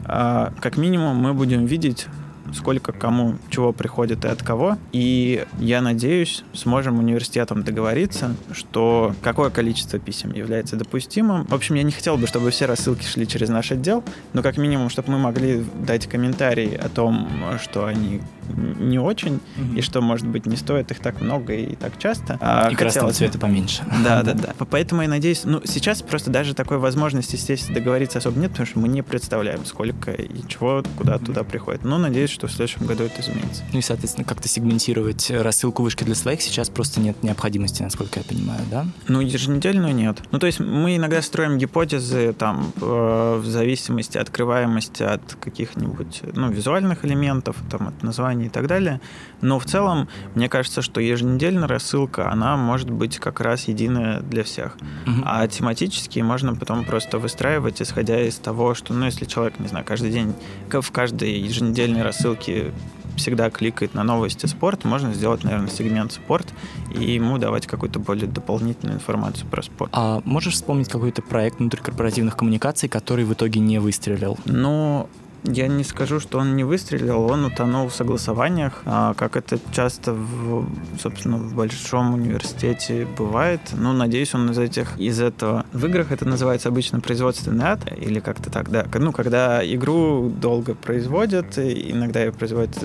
А, как минимум мы будем видеть сколько кому чего приходит и от кого. И я надеюсь, сможем университетом договориться, что какое количество писем является допустимым. В общем, я не хотел бы, чтобы все рассылки шли через наш отдел, но как минимум, чтобы мы могли дать комментарий о том, что они не очень, mm-hmm. и что, может быть, не стоит их так много и так часто. А и красного цвета поменьше. Да, да, да. Поэтому я надеюсь, ну, сейчас просто даже такой возможности здесь договориться особо нет, потому что мы не представляем, сколько и чего куда туда приходит. Но надеюсь, что в следующем году это изменится. Ну и, соответственно, как-то сегментировать рассылку вышки для своих сейчас просто нет необходимости, насколько я понимаю, да? Ну, еженедельную нет. Ну, то есть мы иногда строим гипотезы там э, в зависимости от открываемости от каких-нибудь, ну, визуальных элементов, там, от названий и так далее. Но в целом, мне кажется, что еженедельная рассылка, она может быть как раз единая для всех. Угу. А тематически можно потом просто выстраивать, исходя из того, что, ну, если человек, не знаю, каждый день, в каждой еженедельной рассылке всегда кликает на новости спорт, можно сделать, наверное, сегмент спорт и ему давать какую-то более дополнительную информацию про спорт. А можешь вспомнить какой-то проект внутрикорпоративных коммуникаций, который в итоге не выстрелил? Ну, я не скажу, что он не выстрелил, он утонул в согласованиях, а, как это часто, в, собственно, в большом университете бывает. Ну, надеюсь, он из этих, из этого... В играх это называется обычно производственный ад, или как-то так, да. Ну, когда игру долго производят, иногда ее производят,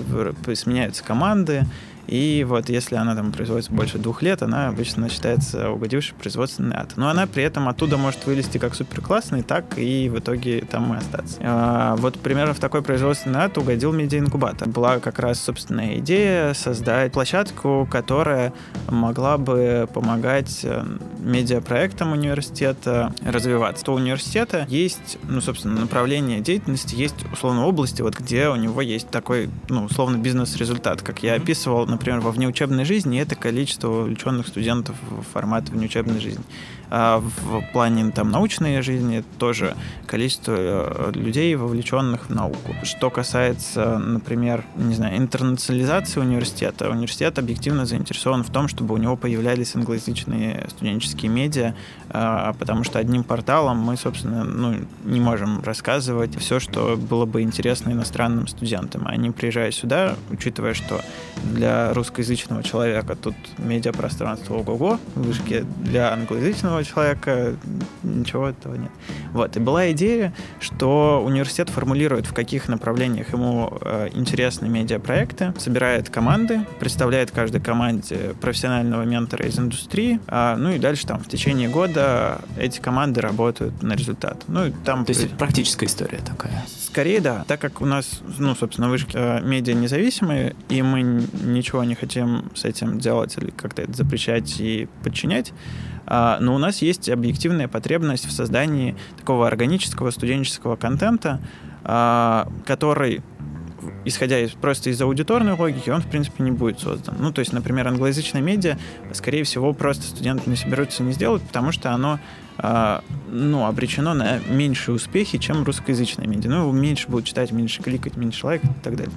сменяются команды, и вот если она там производится больше двух лет, она обычно считается угодившей производственный ад. Но она при этом оттуда может вылезти как супер классный, так и в итоге там и остаться. А, вот примерно в такой производственный ад угодил медиаинкубатор. Была как раз собственная идея создать площадку, которая могла бы помогать э, медиапроектам университета развиваться. У университета есть, ну, собственно, направление деятельности, есть условно области, вот где у него есть такой, ну, условно, бизнес-результат, как я описывал, например, во внеучебной жизни, это количество увлеченных студентов в формат внеучебной жизни. А в плане там, научной жизни тоже количество э, людей, вовлеченных в науку. Что касается, например, не знаю, интернационализации университета, университет объективно заинтересован в том, чтобы у него появлялись англоязычные студенческие медиа, а, потому что одним порталом мы, собственно, ну, не можем рассказывать все, что было бы интересно иностранным студентам. Они, приезжая сюда, учитывая, что для русскоязычного человека тут медиапространство ого-го, вышки для англоязычного обычного человека ничего этого нет. Вот. И была идея, что университет формулирует, в каких направлениях ему э, интересны медиапроекты, собирает команды, представляет каждой команде профессионального ментора из индустрии, а, ну и дальше там в течение года эти команды работают на результат. Ну, там... То есть практическая история такая? Скорее, да. Так как у нас, ну, собственно, вышки э, медиа независимые, и мы ничего не хотим с этим делать или как-то это запрещать и подчинять, но у нас есть объективная потребность в создании такого органического студенческого контента, а, который исходя из, просто из аудиторной логики, он, в принципе, не будет создан. Ну, то есть, например, англоязычное медиа, скорее всего, просто студенты не соберутся не сделать, потому что оно э, ну, обречено на меньшие успехи, чем русскоязычное медиа. Ну, меньше будут читать, меньше кликать, меньше лайкать и так далее.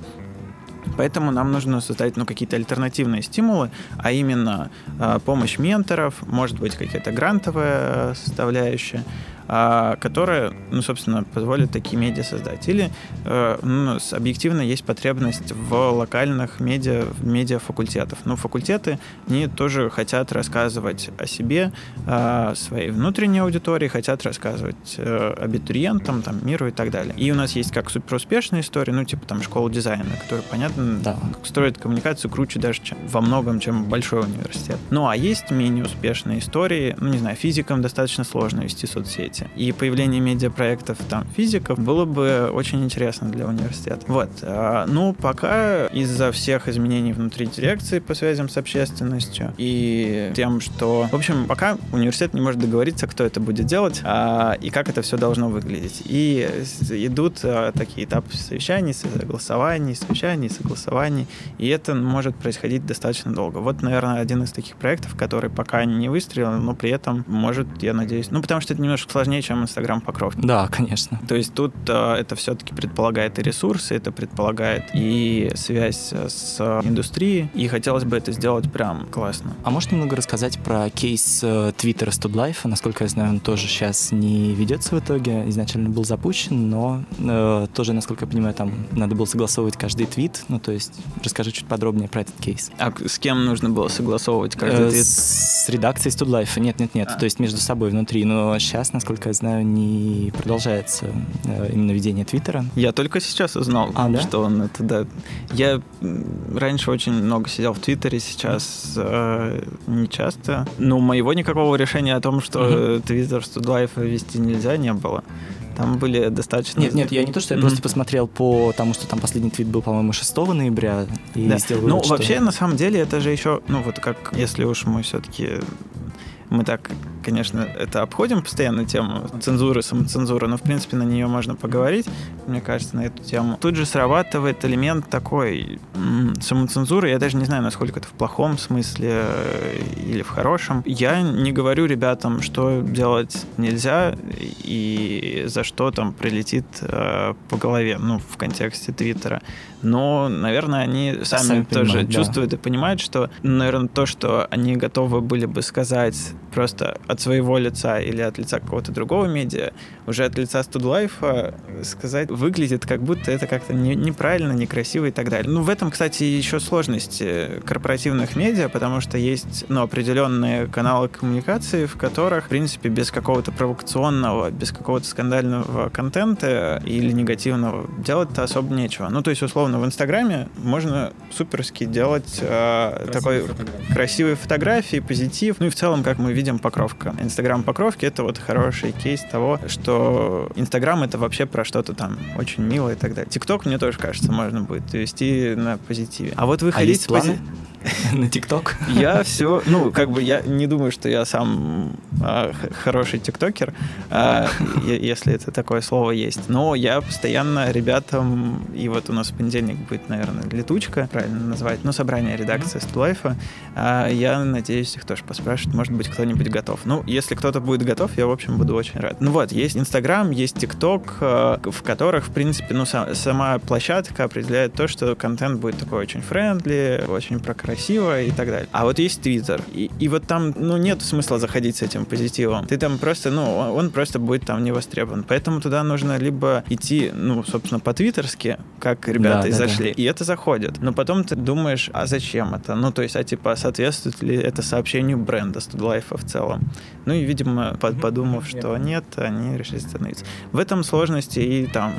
Поэтому нам нужно создать ну, какие-то альтернативные стимулы, а именно э, помощь менторов, может быть, какая-то грантовая составляющая, а, которая, ну, собственно, позволит такие медиа создать. Или э, ну, объективно есть потребность в локальных медиа, в медиафакультетов. Но факультеты, они тоже хотят рассказывать о себе, о своей внутренней аудитории, хотят рассказывать э, абитуриентам, там, миру и так далее. И у нас есть как суперуспешные истории, ну, типа там школа дизайна, которая, понятно, да. строит коммуникацию круче даже чем, во многом, чем большой университет. Ну, а есть менее успешные истории, ну, не знаю, физикам достаточно сложно вести соцсети, области. И появление медиапроектов там физиков было бы очень интересно для университета. Вот. А, ну, пока из-за всех изменений внутри дирекции по связям с общественностью и тем, что... В общем, пока университет не может договориться, кто это будет делать а, и как это все должно выглядеть. И идут а, такие этапы совещаний, согласований, совещаний, согласований, и это может происходить достаточно долго. Вот, наверное, один из таких проектов, который пока не выстрелил, но при этом может, я надеюсь... Ну, потому что это немножко сложнее сложнее, чем Инстаграм покровки. Да, конечно. То есть тут э, это все-таки предполагает и ресурсы, это предполагает и связь с индустрией, и хотелось бы это сделать прям классно. А можешь немного рассказать про кейс Твиттера Студлайфа? Насколько я знаю, он тоже сейчас не ведется в итоге. Изначально был запущен, но э, тоже, насколько я понимаю, там надо было согласовывать каждый твит. Ну, то есть расскажи чуть подробнее про этот кейс. А с кем нужно было согласовывать каждый э, твит? С редакцией Студлайфа. Нет, нет, нет. А. То есть между собой внутри. Но сейчас, насколько я знаю, не продолжается э, именно ведение Твиттера. Я только сейчас узнал, а, да? что он это, да. Я раньше очень много сидел в Твиттере, сейчас э, не часто. Но моего никакого решения о том, что Твиттер Студлайфа вести нельзя, не было. Там были достаточно... Нет, нет, я не то, что я mm-hmm. просто посмотрел по тому, что там последний твит был, по-моему, 6 ноября, и да. сделал Ну, вывод, вообще, что... на самом деле, это же еще, ну, вот как, если уж мы все-таки мы так, конечно, это обходим постоянно тему цензуры, самоцензуры, но, в принципе, на нее можно поговорить, мне кажется, на эту тему. Тут же срабатывает элемент такой самоцензуры. Я даже не знаю, насколько это в плохом смысле э, или в хорошем. Я не говорю ребятам, что делать нельзя и за что там прилетит э, по голове, ну, в контексте Твиттера. Но, наверное, они сами, сами тоже понимают, чувствуют да. и понимают, что, наверное, то, что они готовы были бы сказать просто от своего лица или от лица какого-то другого медиа, уже от лица Студлайфа сказать выглядит, как будто это как-то не, неправильно, некрасиво и так далее. Ну, в этом, кстати, еще сложности корпоративных медиа, потому что есть ну, определенные каналы коммуникации, в которых, в принципе, без какого-то провокационного, без какого-то скандального контента или негативного делать-то особо нечего. Ну, то есть, условно, в Инстаграме можно суперски делать э, такой фотографии. красивые фотографии, позитив. Ну и в целом, как мы видим, покровка. Инстаграм покровки — это вот хороший кейс того, что Инстаграм — это вообще про что-то там очень милое и так далее. ТикТок, мне тоже кажется, можно будет вести на позитиве. А вот выходить... А есть планы? на ТикТок? Я все, ну, как бы я не думаю, что я сам а, хороший тиктокер, а, если это такое слово есть. Но я постоянно ребятам, и вот у нас в понедельник будет, наверное, летучка, правильно назвать, ну, собрание редакции Стулайфа. А, я надеюсь, их тоже поспрашивать, может быть, кто-нибудь готов. Ну, если кто-то будет готов, я, в общем, буду очень рад. Ну вот, есть Инстаграм, есть ТикТок, а, в которых, в принципе, ну, сама площадка определяет то, что контент будет такой очень friendly, очень про красиво и так далее. А вот есть Твиттер, и, и вот там, ну, нет смысла заходить с этим позитивом. Ты там просто, ну, он просто будет там не востребован. Поэтому туда нужно либо идти, ну, собственно, по-твиттерски, как ребята да, и да, зашли, да. и это заходит. Но потом ты думаешь, а зачем это? Ну, то есть, а типа, соответствует ли это сообщению бренда Студлайфа в целом? Ну и, видимо, подумав, что нет, они решили остановиться. В этом сложности и там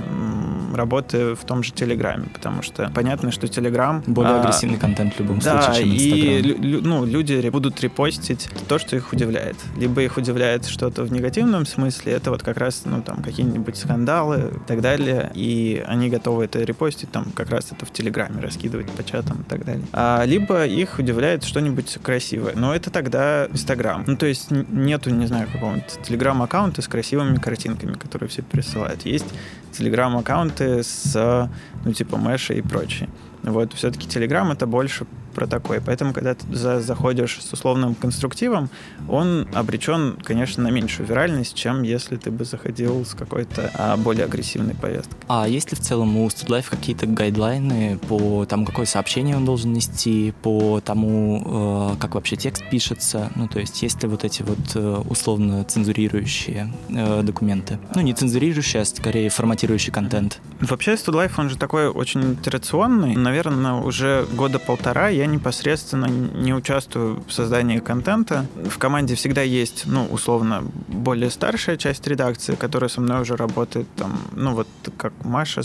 работы в том же Телеграме, потому что понятно, что Телеграм... Более а, агрессивный контент в любом да, случае, чем Инстаграм. и ну, люди будут репостить то, что их удивляет. Либо их удивляет что-то в негативном смысле, это вот как раз, ну, там, какие-нибудь скандалы и так далее, и они готовы это репостить, там, как раз это в Телеграме раскидывать по чатам и так далее. А, либо их удивляет что-нибудь красивое, но это тогда Инстаграм. Ну, то есть нету, не знаю, какого-нибудь Телеграм-аккаунта с красивыми картинками, которые все присылают. Есть Телеграм-аккаунты с, ну, типа, Мэша и прочее. Вот, все-таки Телеграм это больше про такое. Поэтому, когда ты за, заходишь с условным конструктивом, он обречен, конечно, на меньшую виральность, чем если ты бы заходил с какой-то а, более агрессивной повесткой. А есть ли в целом у StudLife какие-то гайдлайны по тому, какое сообщение он должен нести, по тому, э, как вообще текст пишется? Ну, то есть есть ли вот эти вот э, условно цензурирующие э, документы? Ну, не цензурирующие, а скорее форматирующий контент. Вообще StudLife, он же такой очень итерационный. Наверное, уже года полтора я непосредственно не участвую в создании контента. В команде всегда есть, ну, условно, более старшая часть редакции, которая со мной уже работает, там, ну, вот как Маша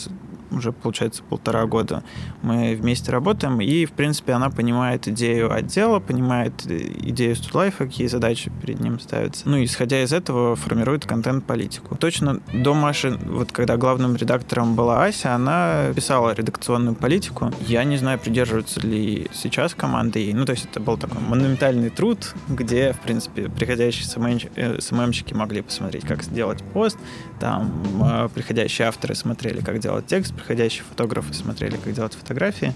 уже, получается, полтора года мы вместе работаем, и, в принципе, она понимает идею отдела, понимает идею Студлайфа, какие задачи перед ним ставятся. Ну, исходя из этого, формирует контент-политику. Точно до Маши, вот когда главным редактором была Ася, она писала редакционную политику. Я не знаю, придерживаются ли сейчас команды Ну, то есть это был такой монументальный труд, где, в принципе, приходящие СММщики э, могли посмотреть, как сделать пост, там э, приходящие авторы смотрели, как делать текст, приходящие фотографы смотрели, как делать фотографии.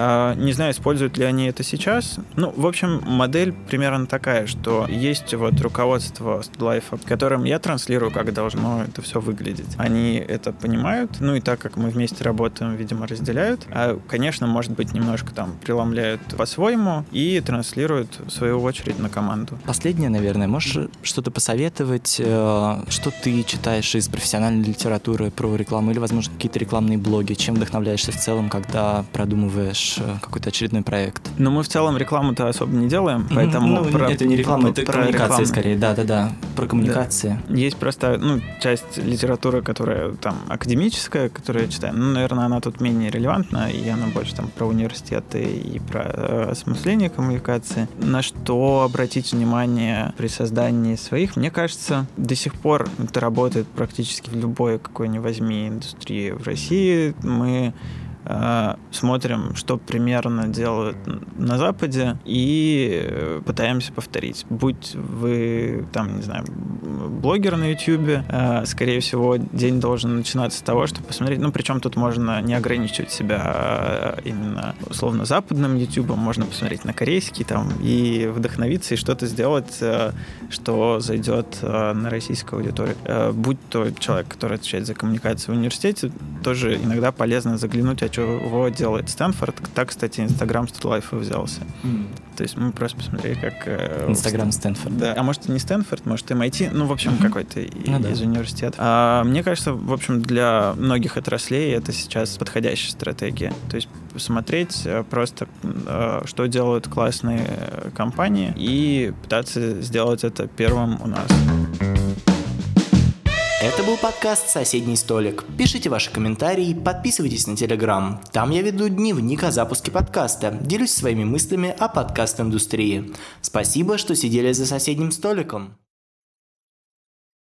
А, не знаю, используют ли они это сейчас. Ну, в общем, модель примерно такая, что есть вот руководство Life, которым я транслирую, как должно это все выглядеть. Они это понимают, ну и так как мы вместе работаем, видимо, разделяют. А, конечно, может быть, немножко там преломляют по-своему и транслируют, в свою очередь, на команду. Последнее, наверное, можешь что-то посоветовать, э, что ты читаешь из профессиональной литературы про рекламу или, возможно, какие-то рекламные блоги, чем вдохновляешься в целом, когда продумываешь э, какой-то очередной проект? Ну, мы в целом рекламу-то особо не делаем, поэтому... Ну, про, это не реклама, это про коммуникация рекламу. скорее, да-да-да, про коммуникации. Да. Есть просто, ну, часть литературы, которая там академическая, которую я читаю, ну, наверное, она тут менее релевантна, и она больше там про университеты и про э, осмысление коммуникации. На что обратить внимание при создании своих, мне кажется, до сих пор это работает практически в любой какой ни возьми индустрии в России. Мы смотрим, что примерно делают на Западе, и э, пытаемся повторить. Будь вы, там, не знаю, блогер на YouTube, э, скорее всего, день должен начинаться с того, чтобы посмотреть, ну, причем тут можно не ограничивать себя именно, условно, западным YouTube, можно посмотреть на корейский там и вдохновиться, и что-то сделать, что зайдет на российскую аудиторию. Будь то человек, который отвечает за коммуникацию в университете, тоже иногда полезно заглянуть, о чего делает Стэнфорд. Так, кстати, Инстаграм Студлайфа взялся. Mm. То есть мы просто посмотрели, как... Э, Инстаграм Стэнфорд. Да. А может, не Стэнфорд, может, MIT, ну, в общем, mm-hmm. какой-то ну, из да. университета. А, мне кажется, в общем, для многих отраслей это сейчас подходящая стратегия. То есть посмотреть э, просто, э, что делают классные компании и пытаться сделать это первым у нас. Это был подкаст «Соседний столик». Пишите ваши комментарии, подписывайтесь на Телеграм. Там я веду дневник о запуске подкаста, делюсь своими мыслями о подкаст-индустрии. Спасибо, что сидели за соседним столиком.